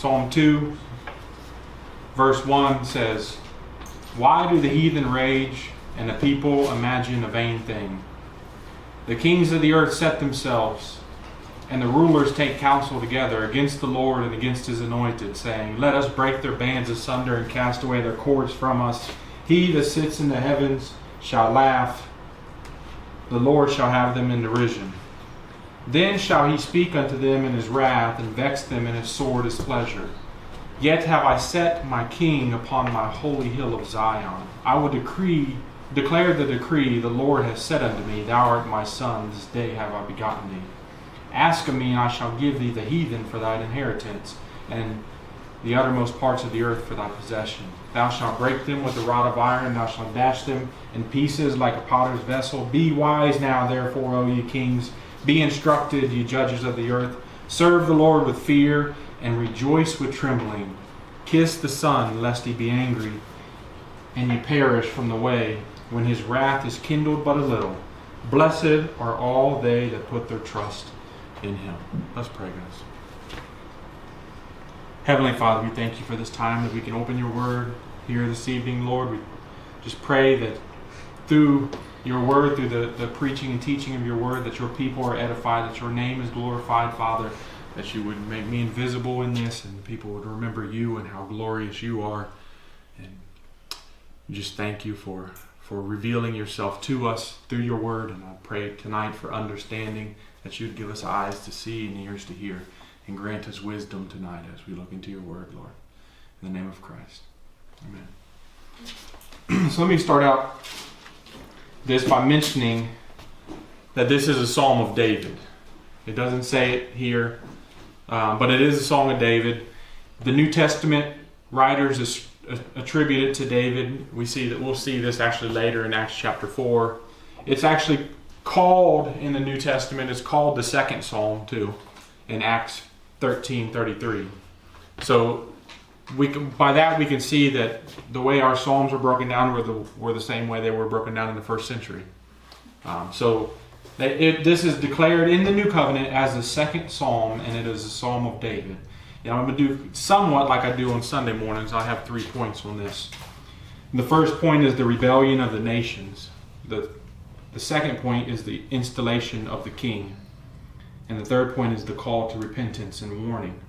Psalm 2, verse 1 says, Why do the heathen rage and the people imagine a vain thing? The kings of the earth set themselves, and the rulers take counsel together against the Lord and against his anointed, saying, Let us break their bands asunder and cast away their cords from us. He that sits in the heavens shall laugh, the Lord shall have them in derision. Then shall he speak unto them in his wrath, and vex them in his sore displeasure. Yet have I set my king upon my holy hill of Zion. I will decree, declare the decree the Lord has said unto me, Thou art my son, this day have I begotten thee. Ask of me, and I shall give thee the heathen for thine inheritance, and the uttermost parts of the earth for thy possession. Thou shalt break them with a rod of iron, thou shalt dash them in pieces like a potter's vessel. Be wise now, therefore, O ye kings. Be instructed, ye judges of the earth. Serve the Lord with fear, and rejoice with trembling. Kiss the Son, lest he be angry, and ye perish from the way, when his wrath is kindled but a little. Blessed are all they that put their trust in him. Let's pray, guys. Heavenly Father, we thank you for this time that we can open your word here this evening, Lord. We just pray that through your word, through the, the preaching and teaching of your word, that your people are edified, that your name is glorified, Father, that you would make me invisible in this, and people would remember you and how glorious you are. And just thank you for, for revealing yourself to us through your word. And I pray tonight for understanding that you'd give us eyes to see and ears to hear, and grant us wisdom tonight as we look into your word, Lord. In the name of Christ. Amen. so let me start out this by mentioning that this is a psalm of David. It doesn't say it here, um, but it is a song of David. The New Testament writers uh, attribute it to David. We see that we'll see this actually later in Acts chapter four. It's actually called in the New Testament. It's called the second psalm too, in Acts thirteen thirty three. So we can, by that we can see that the way our psalms are broken down were the were the same way they were broken down in the first century. Um, so it, this is declared in the new covenant as the second psalm, and it is a psalm of David. Know, I'm going to do somewhat like I do on Sunday mornings. I have three points on this. The first point is the rebellion of the nations. The, the second point is the installation of the king. And the third point is the call to repentance and warning.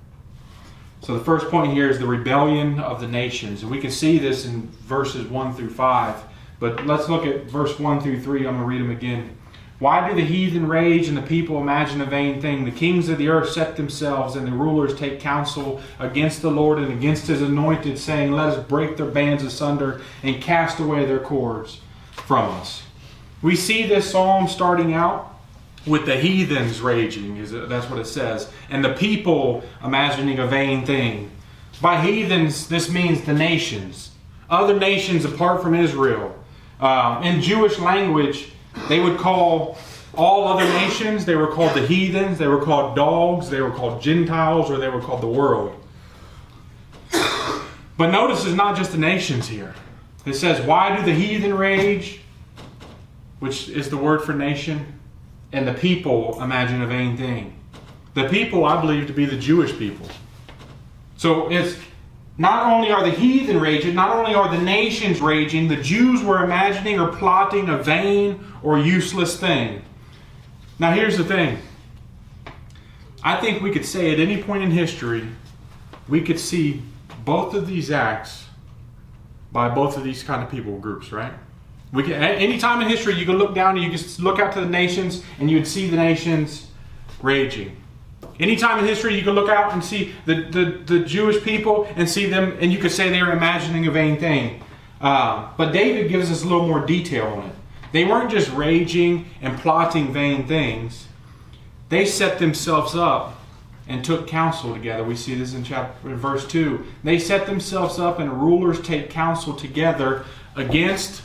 So the first point here is the rebellion of the nations. And we can see this in verses 1 through 5. But let's look at verse 1 through 3. I'm going to read them again. Why do the heathen rage and the people imagine a vain thing? The kings of the earth set themselves, and the rulers take counsel against the Lord and against his anointed, saying, Let us break their bands asunder and cast away their cords from us. We see this psalm starting out with the heathens raging, is that's what it says, and the people imagining a vain thing. By heathens, this means the nations, other nations apart from Israel. Um, in Jewish language, they would call all other nations, they were called the heathens, they were called dogs, they were called Gentiles, or they were called the world. But notice it's not just the nations here. It says, Why do the heathen rage? Which is the word for nation and the people imagine a vain thing. The people I believe to be the Jewish people. So it's not only are the heathen raging, not only are the nations raging, the Jews were imagining or plotting a vain or useless thing. Now here's the thing. I think we could say at any point in history, we could see both of these acts by both of these kind of people groups, right? We can, any time in history, you can look down and you can look out to the nations and you would see the nations raging. Any time in history, you can look out and see the, the, the Jewish people and see them, and you could say they were imagining a vain thing. Uh, but David gives us a little more detail on it. They weren't just raging and plotting vain things, they set themselves up and took counsel together. We see this in chapter in verse 2. They set themselves up and rulers take counsel together against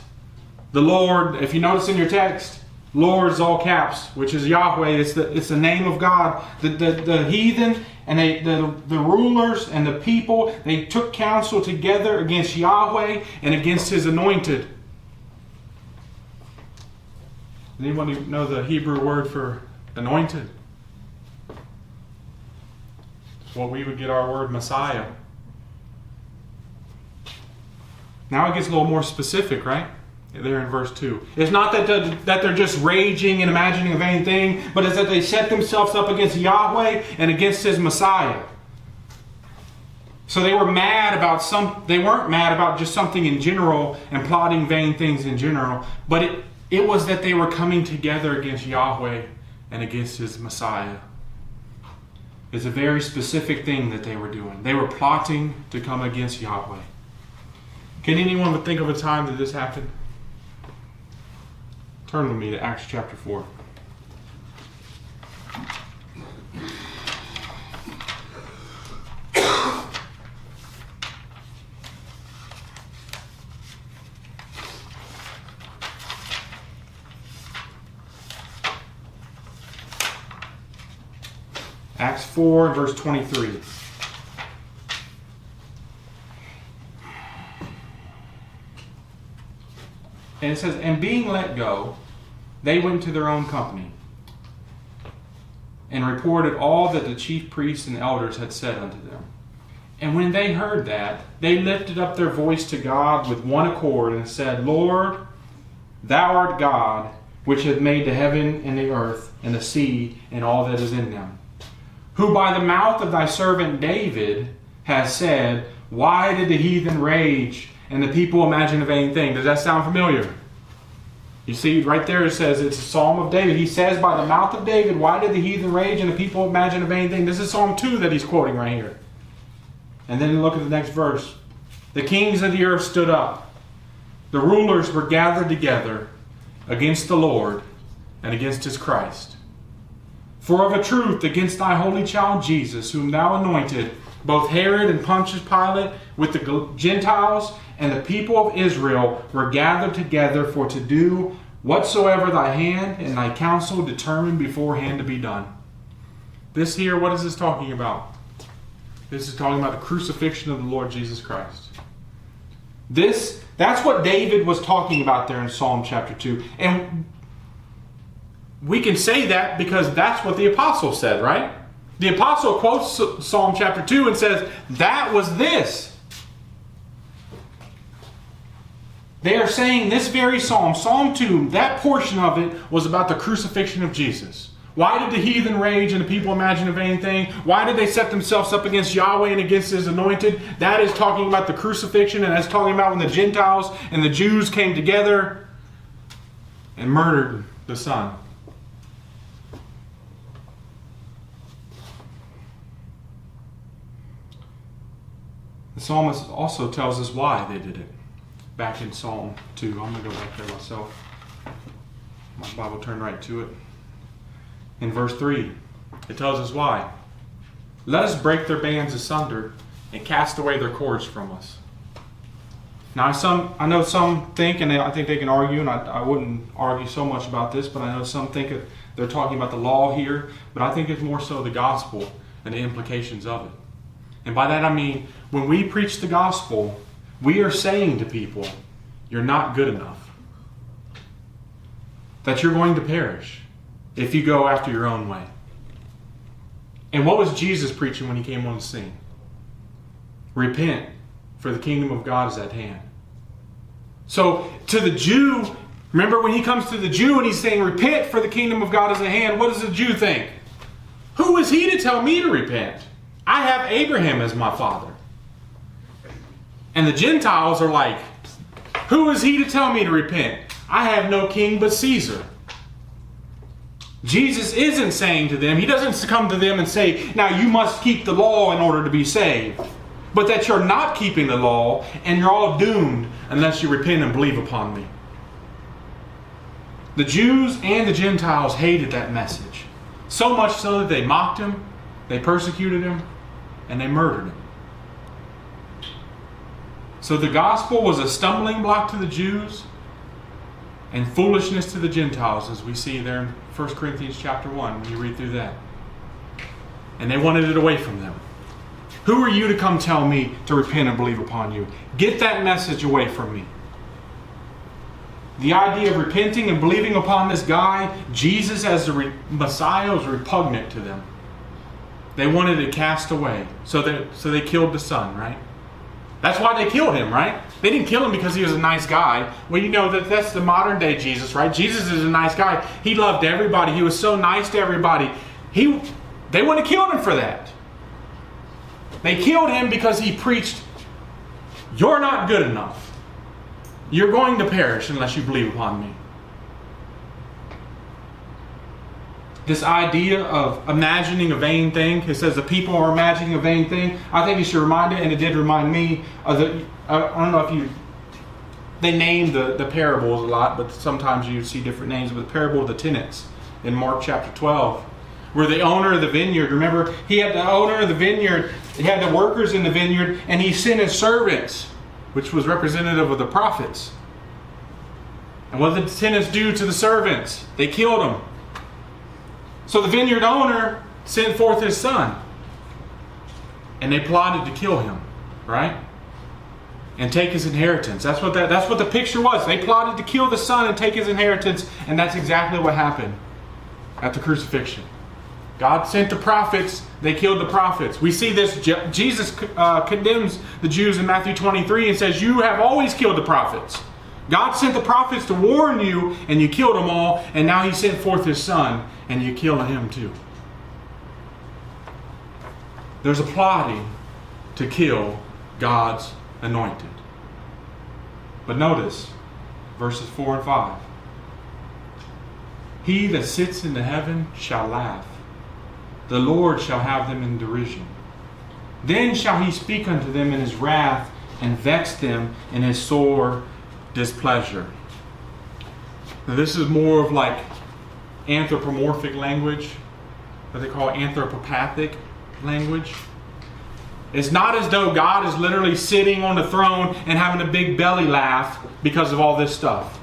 the Lord, if you notice in your text, Lord is all caps, which is Yahweh. It's the, it's the name of God. The, the, the heathen and they, the, the rulers and the people, they took counsel together against Yahweh and against his anointed. Anyone know the Hebrew word for anointed? what we would get our word Messiah. Now it gets a little more specific, right? There in verse 2. It's not that they're, that they're just raging and imagining a vain thing, but it's that they set themselves up against Yahweh and against his Messiah. So they were mad about some they weren't mad about just something in general and plotting vain things in general, but it, it was that they were coming together against Yahweh and against his Messiah. It's a very specific thing that they were doing. They were plotting to come against Yahweh. Can anyone think of a time that this happened? Turn with me to Acts chapter 4. Acts 4, verse 23. And it says, And being let go, they went to their own company and reported all that the chief priests and elders had said unto them. And when they heard that, they lifted up their voice to God with one accord and said, Lord, thou art God, which hath made the heaven and the earth and the sea and all that is in them, who by the mouth of thy servant David has said, Why did the heathen rage and the people imagine a vain thing? Does that sound familiar? You see, right there it says it's a psalm of David. He says, By the mouth of David, why did the heathen rage and the people imagine a vain thing? This is Psalm 2 that he's quoting right here. And then look at the next verse. The kings of the earth stood up, the rulers were gathered together against the Lord and against his Christ. For of a truth, against thy holy child Jesus, whom thou anointed, both Herod and Pontius Pilate, with the Gentiles and the people of Israel, were gathered together for to do whatsoever thy hand and thy counsel determined beforehand to be done. This here, what is this talking about? This is talking about the crucifixion of the Lord Jesus Christ. This, that's what David was talking about there in Psalm chapter 2. And we can say that because that's what the apostle said, right? The apostle quotes Psalm chapter 2 and says, That was this. They are saying this very psalm, Psalm 2, that portion of it was about the crucifixion of Jesus. Why did the heathen rage and the people imagine a vain thing? Why did they set themselves up against Yahweh and against his anointed? That is talking about the crucifixion, and that's talking about when the Gentiles and the Jews came together and murdered the Son. The psalmist also tells us why they did it. Back in Psalm 2. I'm going to go back there myself. My Bible turned right to it. In verse 3, it tells us why. Let us break their bands asunder and cast away their cords from us. Now, some I know some think, and I think they can argue, and I, I wouldn't argue so much about this, but I know some think they're talking about the law here, but I think it's more so the gospel and the implications of it. And by that I mean, when we preach the gospel, we are saying to people, you're not good enough. That you're going to perish if you go after your own way. And what was Jesus preaching when he came on the scene? Repent, for the kingdom of God is at hand. So, to the Jew, remember when he comes to the Jew and he's saying, Repent, for the kingdom of God is at hand, what does the Jew think? Who is he to tell me to repent? I have Abraham as my father. And the Gentiles are like, Who is he to tell me to repent? I have no king but Caesar. Jesus isn't saying to them, He doesn't come to them and say, Now you must keep the law in order to be saved. But that you're not keeping the law and you're all doomed unless you repent and believe upon me. The Jews and the Gentiles hated that message. So much so that they mocked him, they persecuted him, and they murdered him. So the gospel was a stumbling block to the Jews and foolishness to the Gentiles, as we see there in 1 Corinthians chapter 1 when you read through that. And they wanted it away from them. Who are you to come tell me to repent and believe upon you? Get that message away from me. The idea of repenting and believing upon this guy, Jesus as the Messiah, was repugnant to them. They wanted to cast away. So they, so they killed the son, right? That's why they killed him, right? They didn't kill him because he was a nice guy. Well, you know that that's the modern day Jesus, right? Jesus is a nice guy. He loved everybody. He was so nice to everybody. He, they wouldn't have killed him for that. They killed him because he preached, "You're not good enough. You're going to perish unless you believe upon me." This idea of imagining a vain thing. It says the people are imagining a vain thing. I think you should remind it, and it did remind me of the. I don't know if you. They name the, the parables a lot, but sometimes you see different names. But the parable of the tenants in Mark chapter 12, where the owner of the vineyard, remember, he had the owner of the vineyard, he had the workers in the vineyard, and he sent his servants, which was representative of the prophets. And what did the tenants do to the servants? They killed them. So the vineyard owner sent forth his son. And they plotted to kill him, right? And take his inheritance. That's what that, that's what the picture was. They plotted to kill the son and take his inheritance, and that's exactly what happened at the crucifixion. God sent the prophets, they killed the prophets. We see this, Jesus uh, condemns the Jews in Matthew 23 and says, You have always killed the prophets. God sent the prophets to warn you, and you killed them all, and now He sent forth His Son, and you kill him too. There's a plotting to kill God's anointed. But notice verses 4 and 5. He that sits in the heaven shall laugh. The Lord shall have them in derision. Then shall he speak unto them in his wrath and vex them in his sore displeasure. Now, this is more of like anthropomorphic language, what they call anthropopathic language. It's not as though God is literally sitting on the throne and having a big belly laugh because of all this stuff.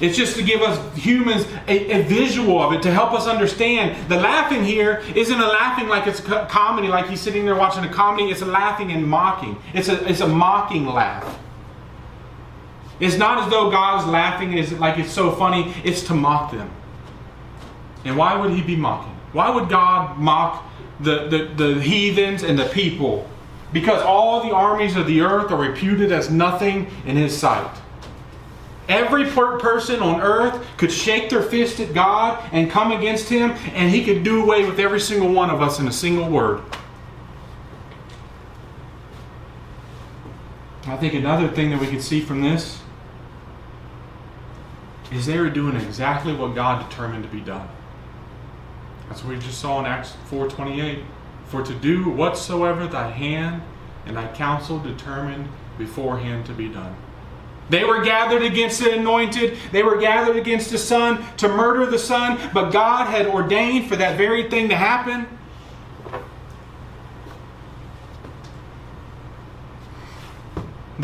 It's just to give us humans a, a, visual of it to help us understand. The laughing here isn't a laughing like it's a comedy, like he's sitting there watching a comedy. It's a laughing and mocking. It's a, it's a mocking laugh. It's not as though God is laughing is like it's so funny, it's to mock them. And why would he be mocking? Why would God mock the, the, the heathens and the people? Because all the armies of the earth are reputed as nothing in his sight. Every per- person on earth could shake their fist at God and come against him, and he could do away with every single one of us in a single word. I think another thing that we could see from this is they were doing exactly what God determined to be done. That's what we just saw in Acts 4:28. For to do whatsoever thy hand and thy counsel determined beforehand to be done. They were gathered against the anointed. They were gathered against the son to murder the son, but God had ordained for that very thing to happen.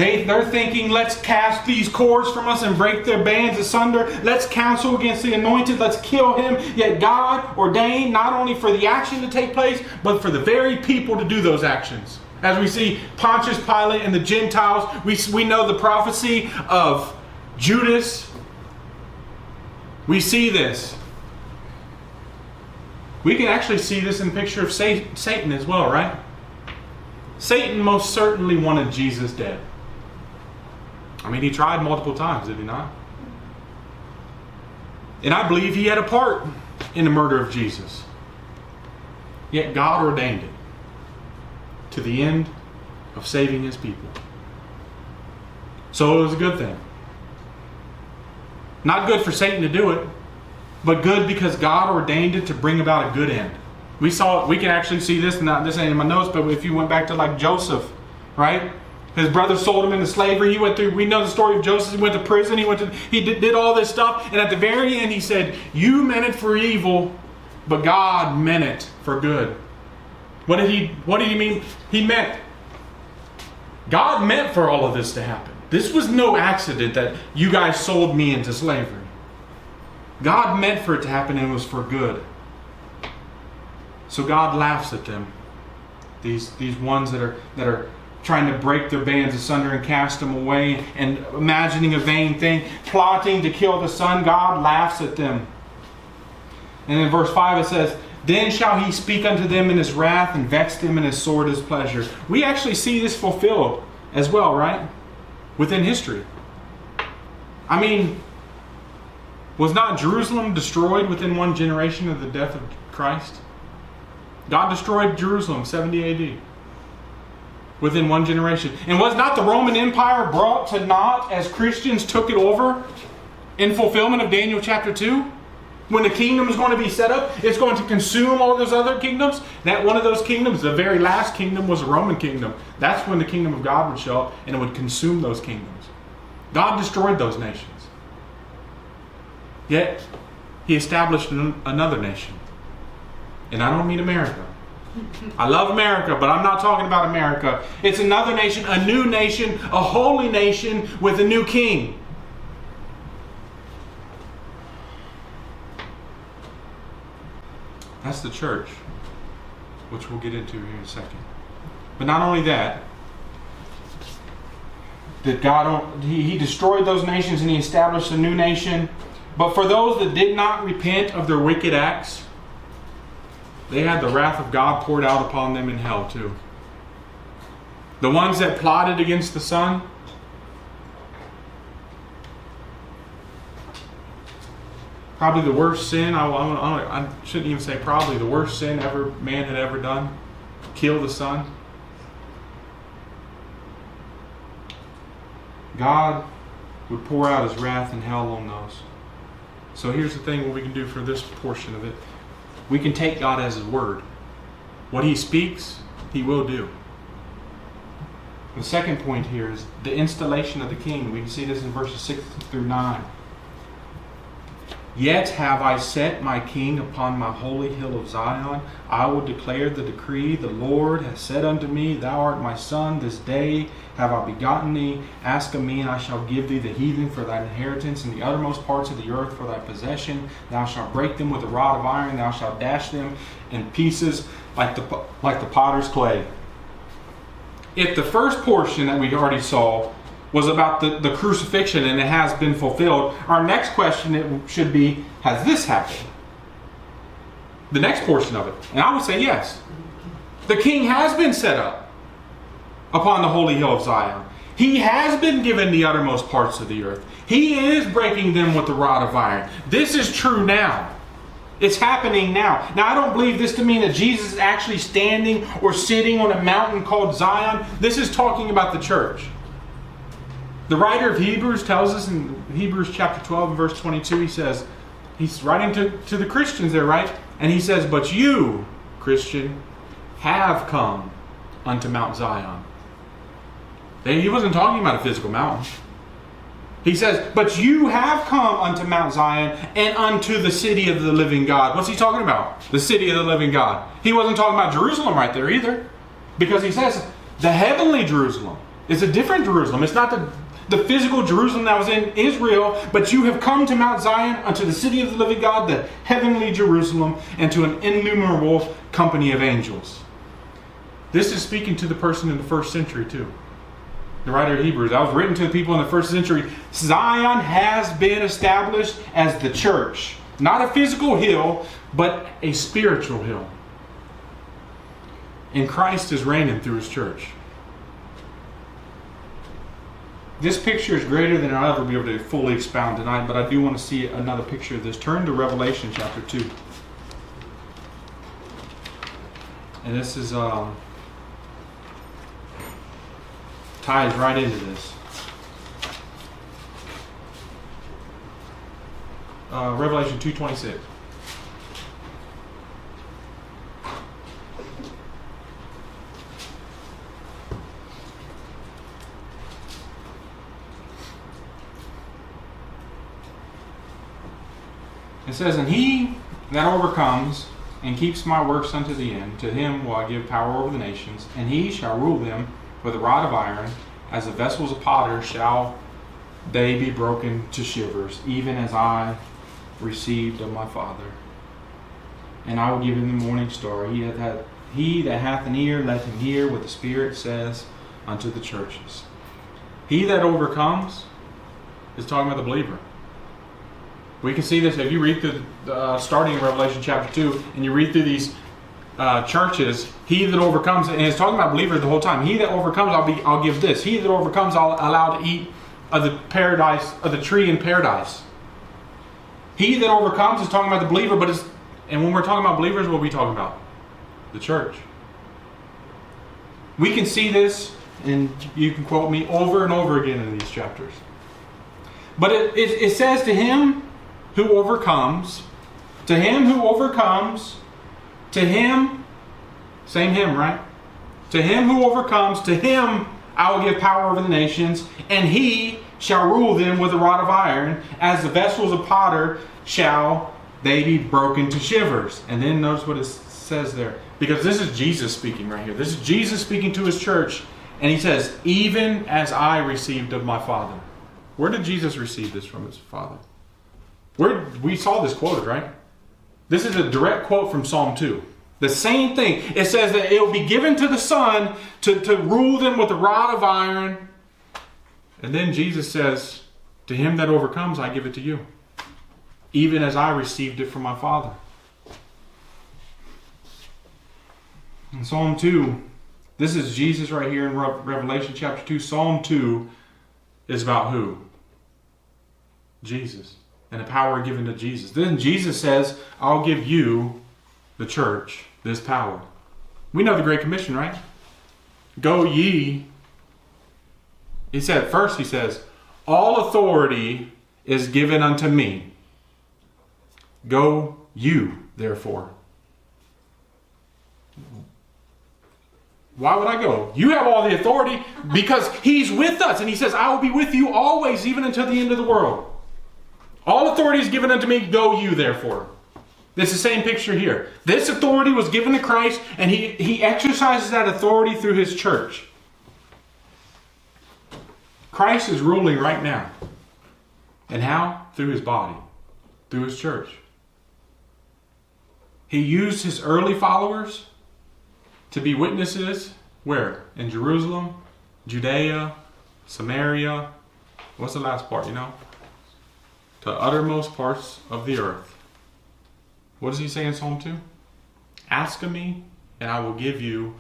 They, they're thinking, let's cast these cords from us and break their bands asunder. Let's counsel against the anointed. Let's kill him. Yet God ordained not only for the action to take place, but for the very people to do those actions. As we see Pontius Pilate and the Gentiles, we, we know the prophecy of Judas. We see this. We can actually see this in the picture of Satan as well, right? Satan most certainly wanted Jesus dead. I mean, he tried multiple times, did he not? And I believe he had a part in the murder of Jesus. Yet God ordained it to the end of saving his people. So it was a good thing. Not good for Satan to do it, but good because God ordained it to bring about a good end. We saw it. we can actually see this, not this ain't in my notes, but if you went back to like Joseph, right? His brother sold him into slavery. He went through, we know the story of Joseph. He went to prison. He went to, he did, did all this stuff. And at the very end, he said, You meant it for evil, but God meant it for good. What did he, what did he mean? He meant, God meant for all of this to happen. This was no accident that you guys sold me into slavery. God meant for it to happen and it was for good. So God laughs at them. These, these ones that are, that are trying to break their bands asunder and cast them away, and imagining a vain thing, plotting to kill the Son, God laughs at them. And in verse 5 it says, Then shall he speak unto them in his wrath and vex them in his sword his pleasure. We actually see this fulfilled as well, right? Within history. I mean, was not Jerusalem destroyed within one generation of the death of Christ? God destroyed Jerusalem 70 AD within one generation. And was not the Roman Empire brought to naught as Christians took it over in fulfillment of Daniel chapter 2? When the kingdom is going to be set up, it's going to consume all those other kingdoms. That one of those kingdoms, the very last kingdom, was the Roman kingdom. That's when the kingdom of God would show up and it would consume those kingdoms. God destroyed those nations. Yet, He established another nation. And I don't mean America. I love America, but I'm not talking about America. It's another nation, a new nation, a holy nation with a new king. That's the church, which we'll get into here in a second. But not only that, that God he, he destroyed those nations and he established a new nation. But for those that did not repent of their wicked acts, they had the wrath of God poured out upon them in hell too. The ones that plotted against the Son, probably the worst sin, I, I, I, shouldn't even say probably, the worst sin ever man had ever done kill the Son. God would pour out his wrath and hell on those. So here's the thing what we can do for this portion of it. We can take God as his word. What he speaks, he will do. The second point here is the installation of the king. We can see this in verses 6 through 9. Yet have I set my king upon my holy hill of Zion. I will declare the decree. The Lord has said unto me, Thou art my son. This day have I begotten thee. Ask of me, and I shall give thee the heathen for thine inheritance, and the uttermost parts of the earth for thy possession. Thou shalt break them with a rod of iron. Thou shalt dash them in pieces like the, like the potter's clay. If the first portion that we already saw was about the, the crucifixion and it has been fulfilled. Our next question should be Has this happened? The next portion of it. And I would say yes. The king has been set up upon the holy hill of Zion. He has been given the uttermost parts of the earth. He is breaking them with the rod of iron. This is true now. It's happening now. Now, I don't believe this to mean that Jesus is actually standing or sitting on a mountain called Zion. This is talking about the church. The writer of Hebrews tells us in Hebrews chapter 12 and verse 22, he says, he's writing to, to the Christians there, right? And he says, But you, Christian, have come unto Mount Zion. He wasn't talking about a physical mountain. He says, But you have come unto Mount Zion and unto the city of the living God. What's he talking about? The city of the living God. He wasn't talking about Jerusalem right there either. Because he says, the heavenly Jerusalem is a different Jerusalem. It's not the the physical Jerusalem that was in Israel, but you have come to Mount Zion, unto the city of the living God, the heavenly Jerusalem, and to an innumerable company of angels. This is speaking to the person in the first century, too. The writer of Hebrews. I was written to the people in the first century. Zion has been established as the church. Not a physical hill, but a spiritual hill. And Christ is reigning through his church. This picture is greater than I'll ever be able to fully expound tonight, but I do want to see another picture of this. Turn to Revelation chapter 2. And this is um, ties right into this. Uh, Revelation 2.26. says, And he that overcomes and keeps my works unto the end, to him will I give power over the nations, and he shall rule them with a rod of iron, as the vessels of potter shall they be broken to shivers, even as I received of my Father. And I will give him the morning star. He that, hath, he that hath an ear, let him hear what the Spirit says unto the churches. He that overcomes is talking about the believer. We can see this if you read through uh, starting in Revelation chapter 2 and you read through these uh, churches, he that overcomes, and it's talking about believers the whole time. He that overcomes, I'll be, I'll give this. He that overcomes, I'll allow to eat of the paradise, of the tree in paradise. He that overcomes is talking about the believer, but it's, and when we're talking about believers, what are we talking about? The church. We can see this, and you can quote me over and over again in these chapters. But it, it, it says to him who overcomes, to him who overcomes, to him, same him, right? To him who overcomes, to him I will give power over the nations, and he shall rule them with a rod of iron, as the vessels of potter shall they be broken to shivers. And then notice what it says there. Because this is Jesus speaking right here. This is Jesus speaking to his church, and he says, Even as I received of my Father. Where did Jesus receive this from his Father? Where we saw this quoted, right? This is a direct quote from Psalm 2. The same thing. It says that it will be given to the Son to, to rule them with a rod of iron. And then Jesus says, To him that overcomes, I give it to you, even as I received it from my Father. In Psalm 2, this is Jesus right here in Revelation chapter 2. Psalm 2 is about who? Jesus and the power given to Jesus. Then Jesus says, I'll give you, the church, this power. We know the Great Commission, right? Go ye. He said, first, he says, All authority is given unto me. Go you, therefore. Why would I go? You have all the authority because He's with us. And He says, I will be with you always, even until the end of the world. All authority is given unto me, go you therefore. It's the same picture here. This authority was given to Christ, and he, he exercises that authority through his church. Christ is ruling right now. And how? Through his body, through his church. He used his early followers to be witnesses where? In Jerusalem, Judea, Samaria. What's the last part, you know? To uttermost parts of the earth. What does he say in Psalm 2? Ask of me, and I will give you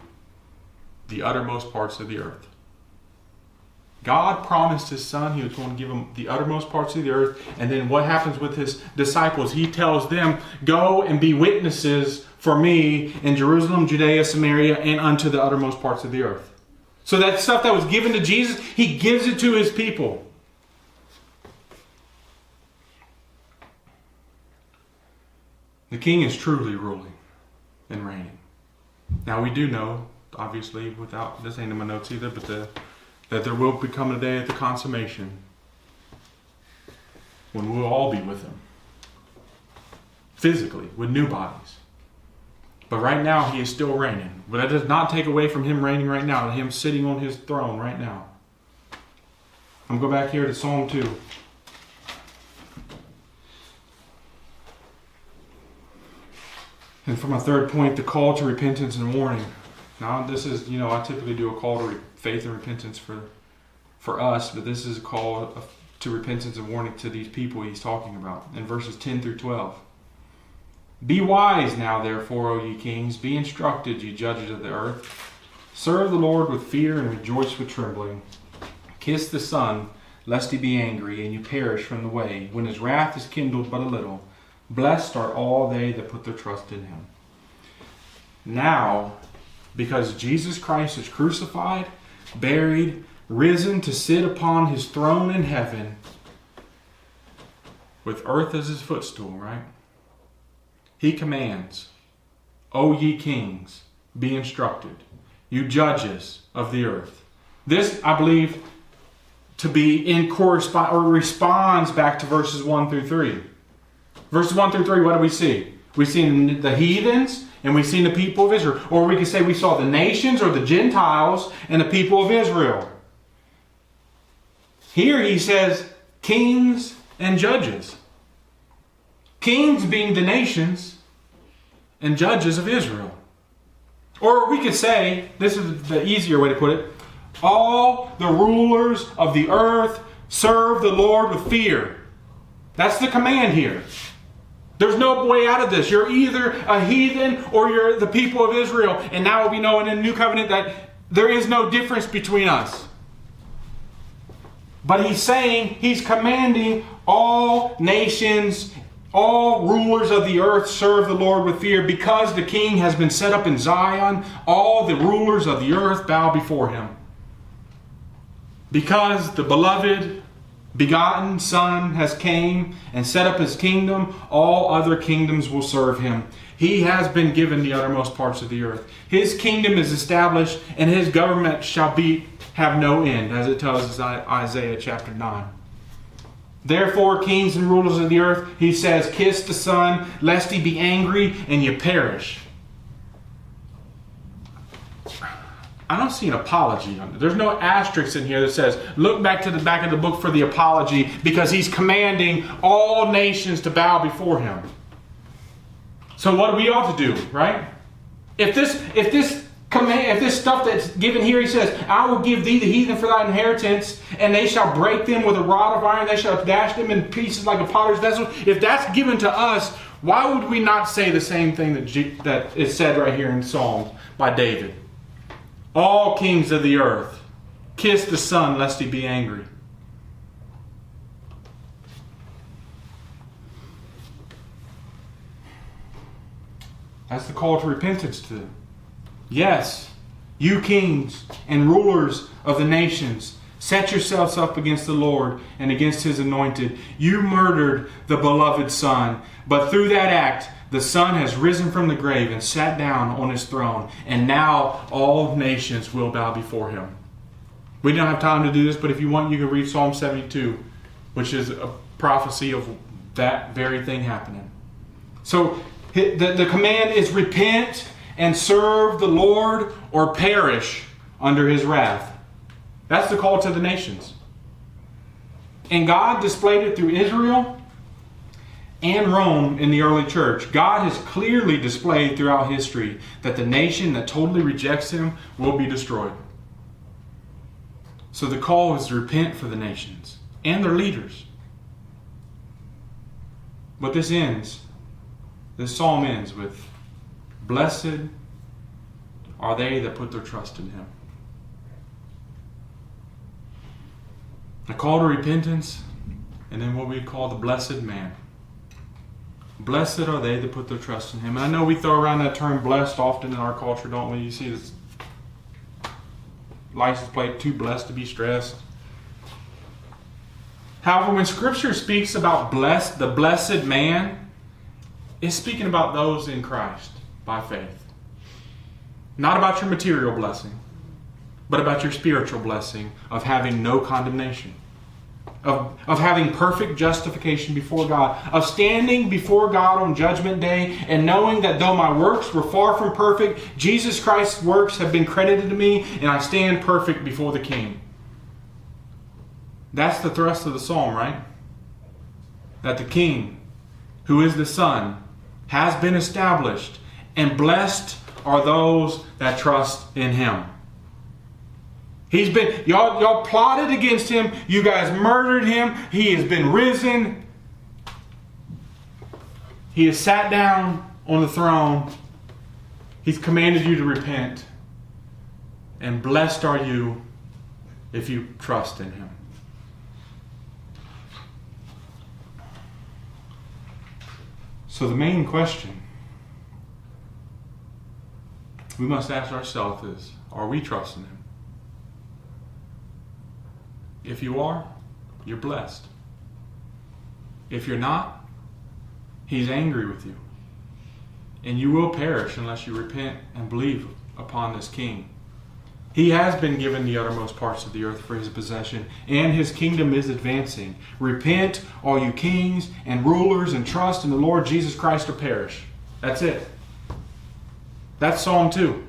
the uttermost parts of the earth. God promised his son he was going to give him the uttermost parts of the earth. And then what happens with his disciples? He tells them, Go and be witnesses for me in Jerusalem, Judea, Samaria, and unto the uttermost parts of the earth. So that stuff that was given to Jesus, he gives it to his people. The king is truly ruling and reigning. Now we do know, obviously, without this ain't in my notes either, but the, that there will become a day at the consummation when we'll all be with him. Physically, with new bodies. But right now he is still reigning. But that does not take away from him reigning right now, him sitting on his throne right now. I'm going go back here to Psalm 2. And for my third point, the call to repentance and warning. Now, this is, you know, I typically do a call to re- faith and repentance for for us, but this is a call to repentance and warning to these people he's talking about in verses 10 through 12. Be wise now, therefore, O ye kings, be instructed, ye judges of the earth. Serve the Lord with fear and rejoice with trembling. Kiss the Son, lest he be angry, and you perish from the way, when his wrath is kindled but a little. Blessed are all they that put their trust in him. Now, because Jesus Christ is crucified, buried, risen to sit upon his throne in heaven, with earth as his footstool, right? He commands, O ye kings, be instructed, you judges of the earth. This, I believe, to be in correspond or responds back to verses 1 through 3. Verses 1 through 3, what do we see? We see the heathens and we see the people of Israel. Or we could say we saw the nations or the Gentiles and the people of Israel. Here he says kings and judges. Kings being the nations and judges of Israel. Or we could say, this is the easier way to put it, all the rulers of the earth serve the Lord with fear That's the command here. There's no way out of this. You're either a heathen or you're the people of Israel. And now we know in the new covenant that there is no difference between us. But he's saying, he's commanding all nations, all rulers of the earth serve the Lord with fear because the king has been set up in Zion. All the rulers of the earth bow before him. Because the beloved begotten Son has came and set up his kingdom, all other kingdoms will serve him. He has been given the uttermost parts of the earth. His kingdom is established, and his government shall be have no end, as it tells us Isaiah chapter 9. Therefore, kings and rulers of the earth, he says, kiss the Son, lest he be angry and you perish. I don't see an apology on it. There's no asterisk in here that says, look back to the back of the book for the apology because he's commanding all nations to bow before him. So what do we ought to do, right? If this if this command if this stuff that's given here, he says, I will give thee the heathen for thy inheritance, and they shall break them with a rod of iron, they shall dash them in pieces like a potter's vessel. If that's given to us, why would we not say the same thing that, G- that is said right here in Psalms by David? All kings of the earth, kiss the Son, lest he be angry. That's the call to repentance to them. Yes, you kings and rulers of the nations, set yourselves up against the Lord and against his anointed. You murdered the beloved Son, but through that act, the Son has risen from the grave and sat down on his throne, and now all nations will bow before him. We don't have time to do this, but if you want, you can read Psalm 72, which is a prophecy of that very thing happening. So the, the command is repent and serve the Lord or perish under his wrath. That's the call to the nations. And God displayed it through Israel and Rome in the early church, God has clearly displayed throughout history that the nation that totally rejects Him will be destroyed. So the call is to repent for the nations and their leaders. But this ends, this psalm ends with Blessed are they that put their trust in Him. A call to repentance, and then what we call the blessed man. Blessed are they that put their trust in him. And I know we throw around that term blessed often in our culture, don't we? You see this license plate, too blessed to be stressed. However, when Scripture speaks about blessed, the blessed man, it's speaking about those in Christ by faith. Not about your material blessing, but about your spiritual blessing of having no condemnation of, of having perfect justification before God, of standing before God on Judgment Day and knowing that though my works were far from perfect, Jesus Christ's works have been credited to me and I stand perfect before the King. That's the thrust of the psalm, right? That the King, who is the Son, has been established, and blessed are those that trust in Him. He's been, y'all, y'all plotted against him. You guys murdered him. He has been risen. He has sat down on the throne. He's commanded you to repent. And blessed are you if you trust in him. So, the main question we must ask ourselves is are we trusting him? If you are, you're blessed. If you're not, He's angry with you. And you will perish unless you repent and believe upon this King. He has been given the uttermost parts of the earth for his possession, and his kingdom is advancing. Repent, all you kings and rulers, and trust in the Lord Jesus Christ or perish. That's it. That's Psalm 2.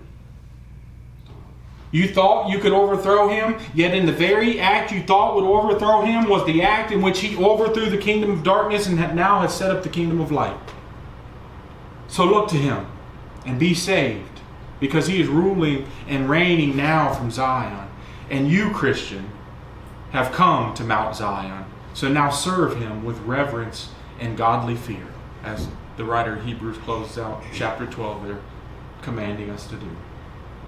You thought you could overthrow him, yet in the very act you thought would overthrow him was the act in which he overthrew the kingdom of darkness and now has set up the kingdom of light. So look to him and be saved because he is ruling and reigning now from Zion. And you, Christian, have come to Mount Zion, So now serve him with reverence and godly fear, as the writer of Hebrews closes out chapter 12 there, commanding us to do.